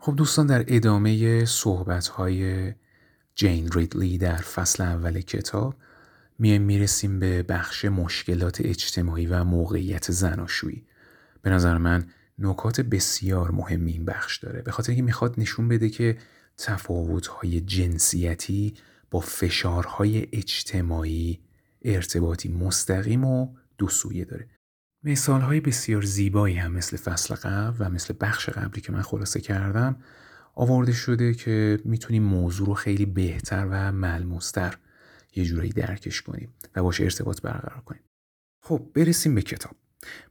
خب دوستان در ادامه صحبت های جین ریدلی در فصل اول کتاب میایم می‌رسیم به بخش مشکلات اجتماعی و موقعیت زناشویی. به نظر من نکات بسیار مهمی این بخش داره. به خاطر اینکه می‌خواد نشون بده که تفاوت‌های جنسیتی با فشارهای اجتماعی ارتباطی مستقیم و دو سویه داره. مثال های بسیار زیبایی هم مثل فصل قبل و مثل بخش قبلی که من خلاصه کردم آورده شده که می‌تونیم موضوع رو خیلی بهتر و ملموستر یه جورایی درکش کنیم و باش ارتباط برقرار کنیم. خب برسیم به کتاب.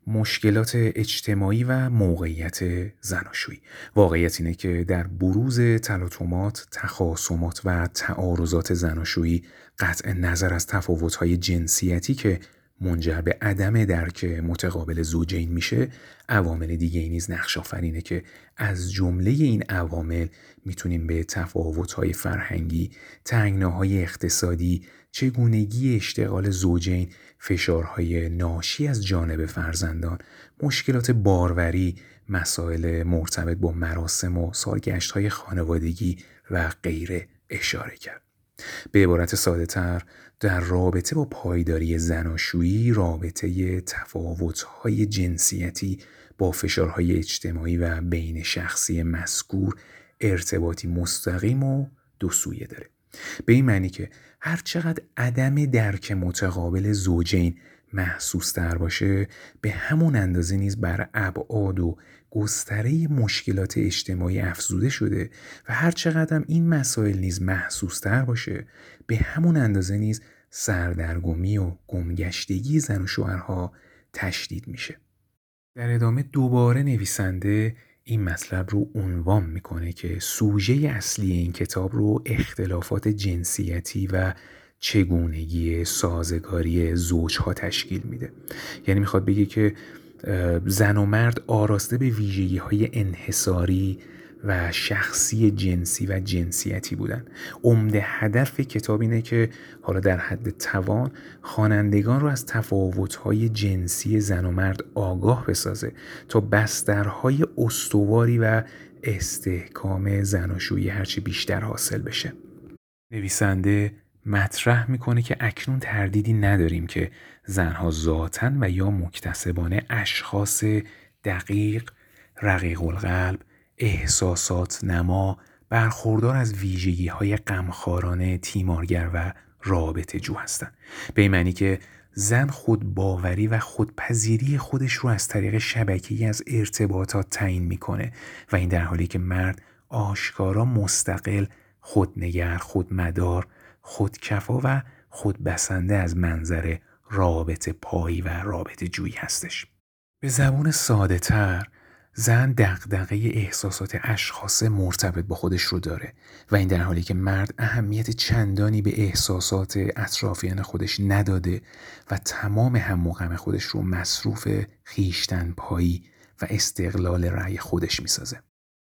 مشکلات اجتماعی و موقعیت زناشویی. واقعیت اینه که در بروز تلاطمات، تخاصمات و تعارضات زناشویی قطع نظر از تفاوت‌های جنسیتی که منجر به عدم درک متقابل زوجین میشه عوامل دیگه نیز نقش آفرینه که از جمله این عوامل می‌تونیم به تفاوت‌های فرهنگی، تنگناهای اقتصادی، چگونگی اشتغال زوجین، فشارهای ناشی از جانب فرزندان، مشکلات باروری، مسائل مرتبط با مراسم و سالگشت‌های خانوادگی و غیره اشاره کرد. به عبارت ساده تر در رابطه با پایداری زناشویی رابطه تفاوت‌های جنسیتی با فشارهای اجتماعی و بین شخصی مذکور ارتباطی مستقیم و دو سویه داره. به این معنی که هر چقدر عدم درک متقابل زوجین محسوس تر باشه به همون اندازه نیز بر ابعاد و گستره مشکلات اجتماعی افزوده شده و هر چقدر این مسائل نیز محسوس تر باشه به همون اندازه نیز سردرگمی و گمگشتگی زن و شوهرها تشدید میشه. در ادامه دوباره نویسنده این مطلب رو عنوان می‌کنه که سوژه اصلی این کتاب رو اختلافات جنسیتی و چگونگی سازگاری زوجها تشکیل میده یعنی می‌خواد بگه که زن و مرد آراسته به ویژگی های انحصاری و شخصی جنسی و جنسیتی بودن. عمده هدف کتاب اینه که حالا در حد توان خوانندگان رو از تفاوت‌های جنسی زن و مرد آگاه بسازه تا بسترهای استواری و استحکام زناشویی هرچی بیشتر حاصل بشه. نویسنده مطرح می‌کنه که اکنون تردیدی نداریم که زنها ذاتن و یا مکتسبانه اشخاص دقیق رقیق القلب احساسات نما برخوردار از ویژگی های غمخوارانه تیمارگر و رابطه جو هستند. به این معنی که زن خود باوری و خودپذیری خودش رو از طریق شبکه‌ای از ارتباطات تعیین می‌کنه و این در حالی که مرد آشکارا مستقل خودنگر خودمدار خودکفا و خودبسنده از منظر رابطه پایی و رابطه جویی هستش به زبون ساده تر زن دغدغه احساسات اشخاص مرتبط با خودش رو داره و این در حالی که مرد اهمیت چندانی به احساسات اطرافیان خودش نداده و تمام هم غم خودش رو مصروف خیشتن پایی و استقلال رأی خودش می‌سازه.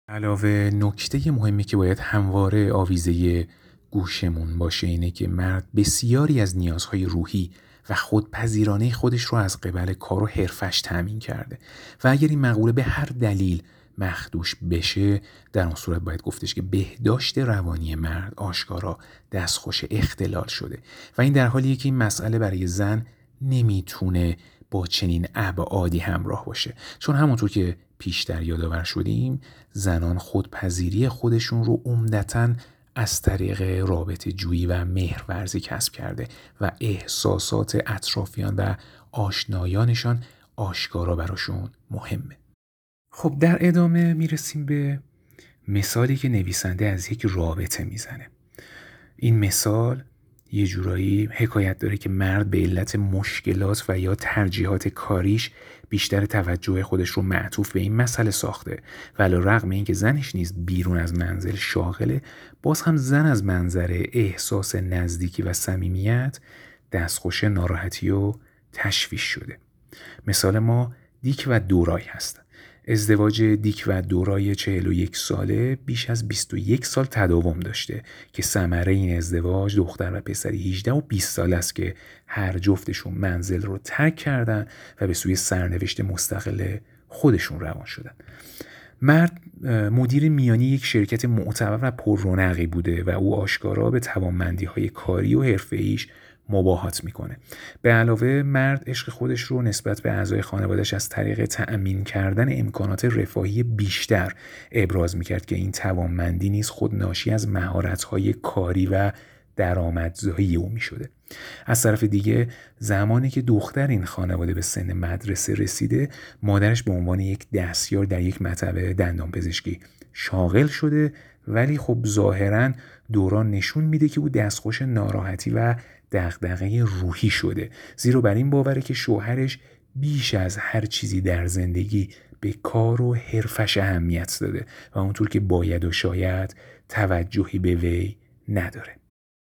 علاوه نکته مهمی که باید همواره آویزه گوشمون باشه اینه که مرد بسیاری از نیازهای روحی و خودپذیرانه خودش رو از قبل کار و حرفش تأمین کرده. و اگر این مقوله به هر دلیل مخدوش بشه در اون صورت باید گفتش که بهداشت روانی مرد آشکارا دستخوش اختلال شده. و این در حالیه که این مسئله برای زن نمی‌تونه با چنین ابعادی همراه باشه. چون همونطور که پیشتر یادآور شدیم زنان خودپذیری خودشون رو عمدتا از طریق رابطه جویی و مهرورزی کسب کرده و احساسات اطرافیان و آشنایانشان آشکارا براشون مهمه. خب در ادامه می‌رسیم به مثالی که نویسنده از یک رابطه می‌زنه. این مثال یه جورایی حکایت داره که مرد به علت مشکلات و یا ترجیحات کاریش بیشتر توجه خودش رو معطوف به این مسئله ساخته. ولی رغم اینکه زنش نیز بیرون از منزل شاغله باز هم زن از منظر احساس نزدیکی و صمیمیت دستخوش ناراحتی و تشویش شده. مثال ما دیک و دورای هستن ازدواج دیک و دورای 41 ساله بیش از 21 سال تداوم داشته که ثمره این ازدواج دختر و پسری 18 و 20 سال است که هر جفتشون منزل رو ترک کردن و به سوی سرنوشت مستقل خودشون روان شدن. مرد مدیر میانی یک شرکت معتبر و پررونقی بوده و او آشکارا به توانمندی های کاری و حرفه ایش مباهات می‌کنه. به علاوه مرد عشق خودش رو نسبت به اعضای خانوادش از طریق تأمین کردن امکانات رفاهی بیشتر ابراز می‌کرد که این توانمندی نیز خود ناشی از مهارت‌های کاری و درآمدزایی او می‌شده. از طرف دیگه زمانی که دختر این خانواده به سن مدرسه رسیده مادرش به عنوان یک دستیار در یک مطب دندان پزشکی شاغل شده ولی خب ظاهرا دوران نشون میده که او دستخوش ناراحتی و دغدغه روحی شده. زیرا بر این باوره که شوهرش بیش از هر چیزی در زندگی به کار و حرفش اهمیت داده و اونطور که باید و شاید توجهی به وی نداره.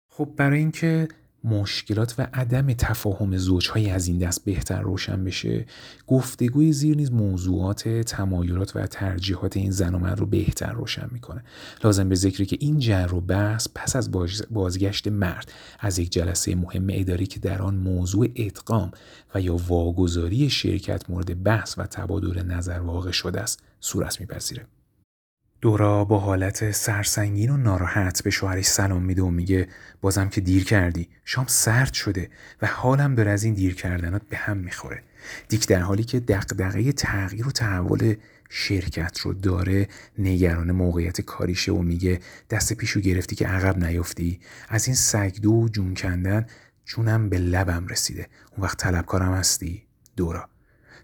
خب برای اینکه مشکلات و عدم تفاهم زوجهایی از این دست بهتر روشن بشه. گفتگوی زیر نیز موضوعات تمایلات و ترجیحات این زن و مرد رو بهتر روشن می‌کنه. لازم به ذکری که این جر و بحث پس از بازگشت مرد از یک جلسه مهم اداری که در آن موضوع ادغام و یا واگذاری شرکت مورد بحث و تبادل نظر واقع شده است صورت میپذیره. دورا با حالت سرسنگین و ناراحت به شوهرش سلام میده و میگه بازم که دیر کردی. شام سرد شده و حالم داره از این دیر کردنات به هم می‌خوره. دیک در حالی که دقدقه تغییر و تحول شرکت رو داره نگران موقعیت کاریشه و میگه دست پیشو گرفتی که عقب نیفتی از این سگدو و جون کندن جونم به لبم رسیده. اون وقت طلبکارم هستی؟ دورا.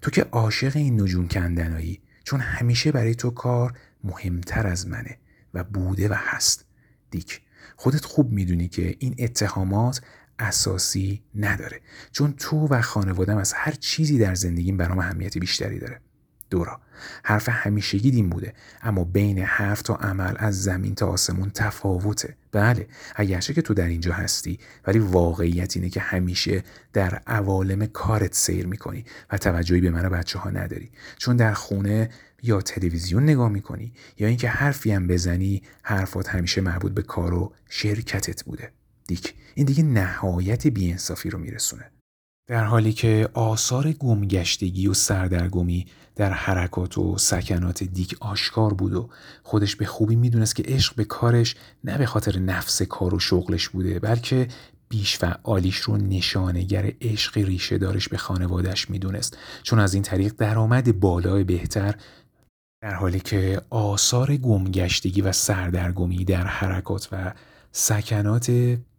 تو که عاشق این نجون کندنایی. چون همیشه برای تو کار مهمتر از منه و بوده و هست. دیک خودت خوب می‌دونی که این اتهامات اساسی نداره چون تو و خانوادم از هر چیزی در زندگیم برام اهمیت بیشتری داره. دورا حرف همیشگی دین بوده اما بین حرف تا عمل از زمین تا آسمون تفاوته. بله اگرچه که تو در اینجا هستی ولی واقعیت اینه که همیشه در عوالم کارت سیر می‌کنی و توجهی به من و بچه ها نداری. چون در خونه یا تلویزیون نگاه می‌کنی یا اینکه حرفی هم بزنی حرفات همیشه مربوط به کار و شرکتت بوده. دیک این دیگه نهایت بیانصافی رو میرسونه. در حالی که آثار گمگشتگی و سردرگمی در حرکات و سکنات دیک آشکار بود و خودش به خوبی می‌دونست که عشق به کارش نه به خاطر نفس کار و شغلش بوده بلکه بیش و آلیش رو نشانگر عشق ریشه دارش به خانوادش می‌دونست. چون از این طریق درآمد بالای بهتر در حالی که آثار گمگشتگی و سردرگمی در حرکات و سکنات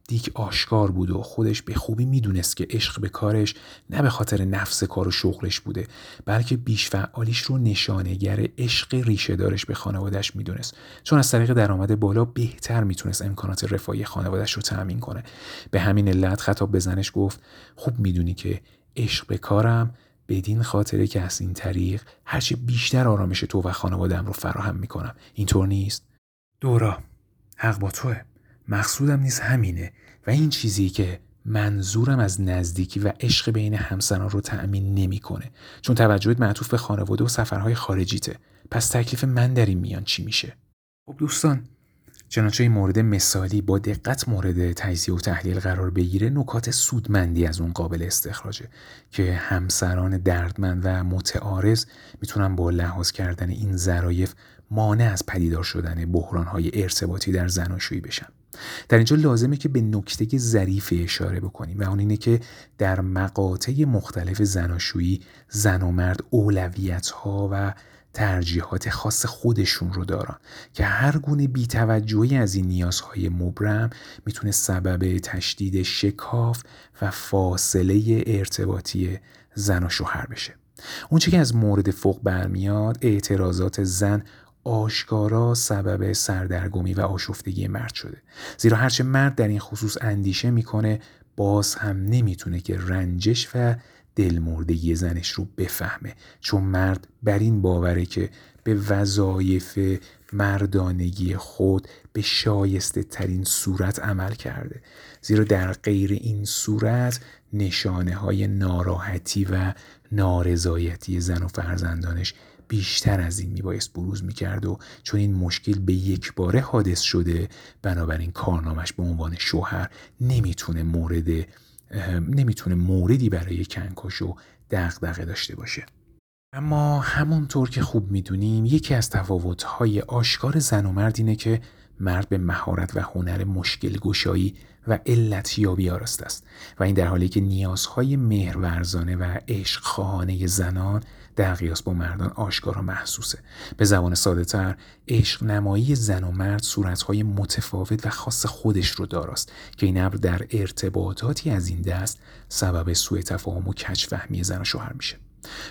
دیک آشکار بود و خودش به خوبی می‌دونست که عشق به کارش نه به خاطر نفس کار و شغلش بوده بلکه بیش فعالیش رو نشانگر عشق ریشه دارش به خانوادش می‌دونست. چون از طریق درآمد بالا بهتر می‌تونست امکانات رفاهی خانوادش رو تأمین کنه. به همین علت خطاب به زنش گفت خوب می‌دونی که عشق به کارم بدین خاطره که از این طریق هرچه بیشتر آرامش تو و خانوادم رو فراهم می‌کنم. اینطور نیست. دورا حق با توه. مقصودم نیست همینه. و این چیزی که منظورم از نزدیکی و عشق بین همسران رو تأمین نمی‌کنه. چون توجهت معطوف به خانواده و سفرهای خارجیته. پس تکلیف من در این میان چی میشه؟ خب دوستان چنانچه این مورد مثالی با دقت مورد تجزیه و تحلیل قرار بگیره نکات سودمندی از اون قابل استخراجه که همسران دردمند و متعارض می‌تونن با لحاظ کردن این ظرایف مانع از پدیدار شدن بحرانهای ارتباطی در زناشویی بشن. در اینجا لازمه که به نکته ظریف اشاره بکنیم و آن اینه که در مقاطع مختلف زناشویی زن و مرد اولویت ها و ترجیحات خاص خودشون رو دارن که هر گونه بیتوجهی از این نیازهای مبرم می‌تونه سبب تشدید شکاف و فاصله ارتباطی زن و شوهر بشه. اونچه که از مورد فوق برمیاد اعتراضات زن آشکارا سبب سردرگمی و آشفتگی مرد شده. زیرا هرچه مرد در این خصوص اندیشه می‌کنه باز هم نمی‌تونه که رنجش و دلمردگی زنش رو بفهمه. چون مرد بر این باوره که به وظایف مردانگی خود به شایسته ترین صورت عمل کرده. زیرا در غیر این صورت نشانه های ناراحتی و نارضایتی زن و فرزندانش بیشتر از این میبایست بروز می‌کرد و چون این مشکل به یک باره حادث شده بنابراین کارنامش به عنوان شوهر نمی‌تونه مورد نمی‌تونه موردی برای کنکاش و دغدغه داشته باشه. اما همونطور که خوب می‌دونیم یکی از تفاوت‌های آشکار زن و مرد اینه که مرد به مهارت و هنر مشکل گشایی و علت یابی آراسته است و این در حالی که نیازهای مهرورزانه و عشق خواهانه زنان در قیاس با مردان آشکار و محسوسه. به زبان ساده تر عشق نمایی زن و مرد صورتهای متفاوت و خاص خودش رو داراست که این امر در ارتباطاتی از این دست سبب سوء تفاهم و کچفهمی زن و شوهر میشه.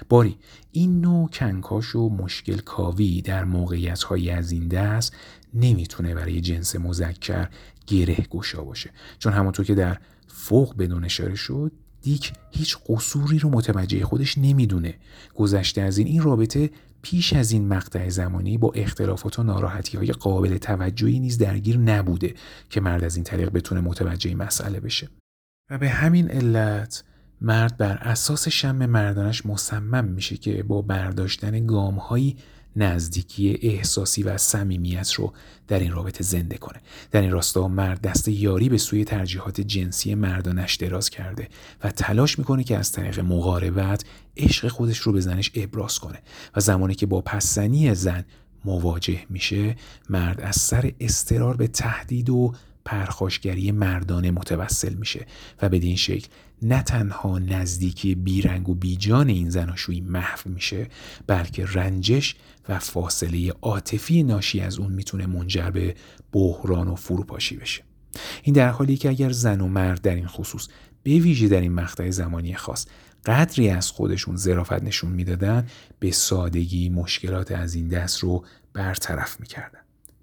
باری این نوع کنکاش و مشکل کاوی در موقعیت های از این دست نمی‌تونه برای جنس مذکر گره گشا باشه. چون همونطور که در فوق بدون اشاره شد دیک هیچ قصوری رو متوجه خودش نمی‌دونه. گذشته از این این رابطه پیش از این مقطع زمانی با اختلافات و ناراحتی های قابل توجهی نیز درگیر نبوده که مرد از این طریق بتونه متوجه مسئله بشه. و به همین علت مرد بر اساس شم مردانش مصمم میشه که با برداشتن گامهایی نزدیکی احساسی و صمیمیت رو در این رابطه زنده کنه. در این راستا مرد دست یاری به سوی ترجیحات جنسی مردانش دراز کرده و تلاش می‌کنه که از طریق مقاربت عشق خودش رو به زنش ابراز کنه و زمانی که با پسنی زن مواجه میشه مرد از سر استرار به تهدید و پرخاشگری مردانه متوسل میشه و بدین شکل نه تنها نزدیکی بیرنگ و بیجان این زناشویی محو میشه بلکه رنجش و فاصله عاطفی ناشی از اون می‌تونه منجر به بحران و فروپاشی بشه. این در حالی که اگر زن و مرد در این خصوص به ویژه در این مقطع زمانی خاص قدری از خودشون ظرافت نشون می‌دادن به سادگی مشکلات از این دست رو برطرف می‌کردن.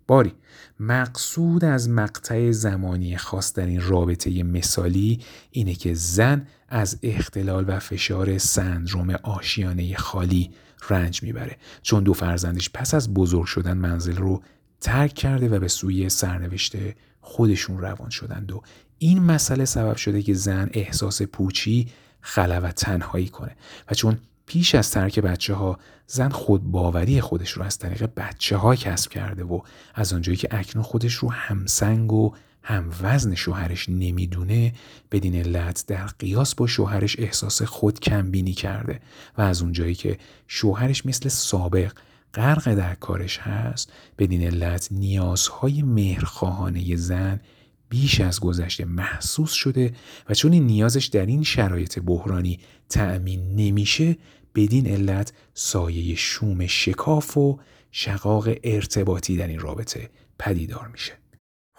باری. مقصود از مقطع زمانی خاص در این رابطه مثالی اینه که زن از اختلال و فشار سندروم آشیانه خالی رنج می‌بره. چون دو فرزندش پس از بزرگ شدن منزل رو ترک کرده و به سوی سرنوشت خودشون روان شدند و این مسئله سبب شده که زن احساس پوچی خلا و تنهایی کنه. و چون پیش از ترک بچه ها زن خود باوری خودش رو از طریق بچه ها کسب کرده و از آنجایی که اکنون خودش رو همسنگ و هم وزن شوهرش نمی‌دونه بدین علت در قیاس با شوهرش احساس خود کمبینی کرده و از اونجایی که شوهرش مثل سابق غرق در کارش هست بدین علت نیازهای مهرخواهانه زن بیش از گذشته محسوس شده و چون این نیازش در این شرایط بحرانی تأمین نمیشه بدین علت سایه شوم شکاف و شقاق ارتباطی در این رابطه پدیدار میشه.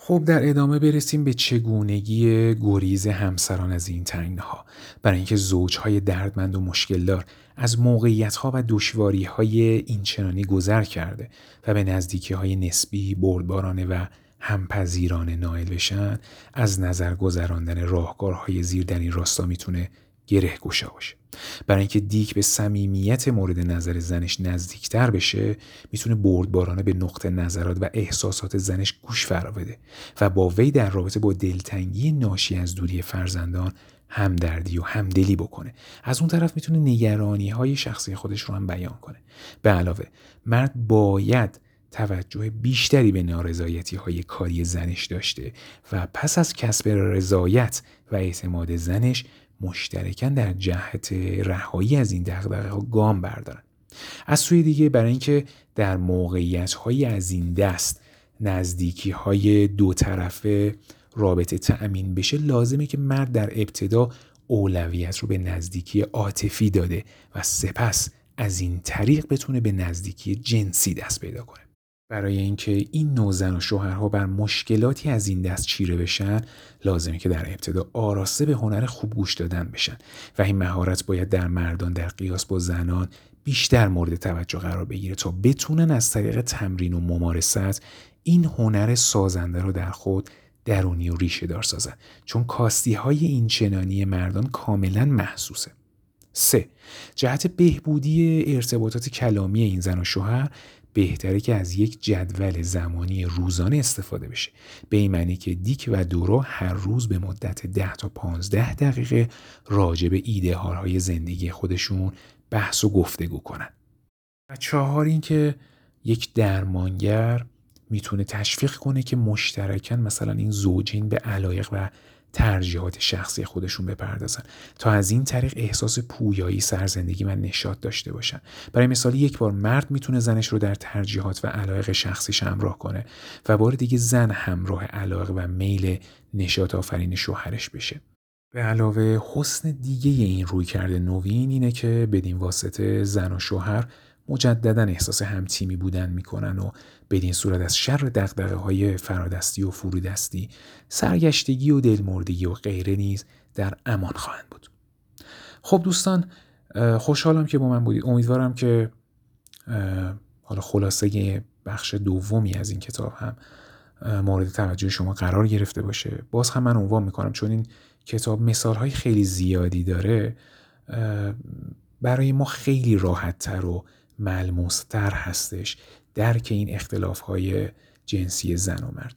خب در ادامه برسیم به چگونگی گریز همسران از این تنگنها برای اینکه زوجهای دردمند و مشکلدار از موقعیتها و دوشواریهای اینچنانی گذر کرده و به نزدیکی های نسبی بردبارانه و همپذیرانه نائل بشن از نظر گذراندن راهکارهای زیر در این راستا می‌تونه گره گشا باشه. برای اینکه دیک به صمیمیت مورد نظر زنش نزدیکتر بشه می‌تونه بردبارانه به نقطه نظرات و احساسات زنش گوش فرا بده و با وی در رابطه با دلتنگی ناشی از دوری فرزندان همدردی و همدلی بکنه. از اون طرف می‌تونه نگرانی های شخصی خودش رو هم بیان کنه. به علاوه مرد باید توجه بیشتری به نارضایتی های کاری زنش داشته و پس از کسب رضایت و اعتماد زنش مشترکن در جهت رهایی از این دغدغه ها گام بردارن. از سوی دیگه برای اینکه در موقعیت های از این دست نزدیکی های دو طرفه رابطه تأمین بشه لازمه که مرد در ابتدا اولویت رو به نزدیکی عاطفی داده و سپس از این طریق بتونه به نزدیکی جنسی دست پیدا کنه. برای اینکه این نوع زن و شوهرها بر مشکلاتی از این دست چیره بشن لازمه که در ابتدا آراسته به هنر خوب گوش دادن بشن و این مهارت باید در مردان در قیاس با زنان بیشتر مورد توجه قرار بگیره تا بتونن از طریق تمرین و ممارست این هنر سازنده رو در خود درونی و ریشه دار سازن چون کاستی های این چنانی مردان کاملا محسوسه 3. جهت بهبودی ارتباطات کلامی این زن و شوهر بهتره که از یک جدول زمانی روزانه استفاده بشه. به این معنی که دیک و دورو هر روز به مدت 10 تا 15 دقیقه راجع به ایده های زندگی خودشون بحث و گفتگو کنن. و چهار اینکه یک درمانگر می‌تونه تشویق کنه که مشترکن مثلا این زوجین به علایق و ترجیحات شخصی خودشون بپردازن. تا از این طریق احساس پویایی سرزندگی و نشاط داشته باشن. برای مثال یک بار مرد می‌تونه زنش رو در ترجیحات و علایق شخصیش همراه کنه و بار دیگه زن همراه علاقه و میل نشاط آفرین شوهرش بشه. به علاوه حسن دیگه این روی کرده نوین اینه که بدین واسطه زن و شوهر مجددا احساس همتیمی بودن می‌کنن و بدین صورت از شر دقدقه های فرادستی و فرودستی سرگشتگی و دلمردگی و غیره نیز در امان خواهند بود. خب دوستان خوشحالم که با من بودید. امیدوارم که حالا خلاصه بخش دومی از این کتاب هم مورد توجه شما قرار گرفته باشه. باز هم من عنوان می‌کنم چون این کتاب مثال های خیلی زیادی داره برای ما خیلی راحت تر و ملموستر هستش درک این اختلاف های جنسی زن و مرد.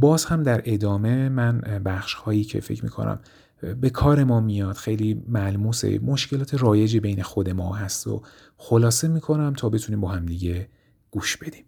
باز هم در ادامه من بخش هایی که فکر می‌کنم به کار ما میاد خیلی ملموس مشکلات رایج بین خود ما هست و خلاصه می‌کنم تا بتونیم با هم دیگه گوش بدیم.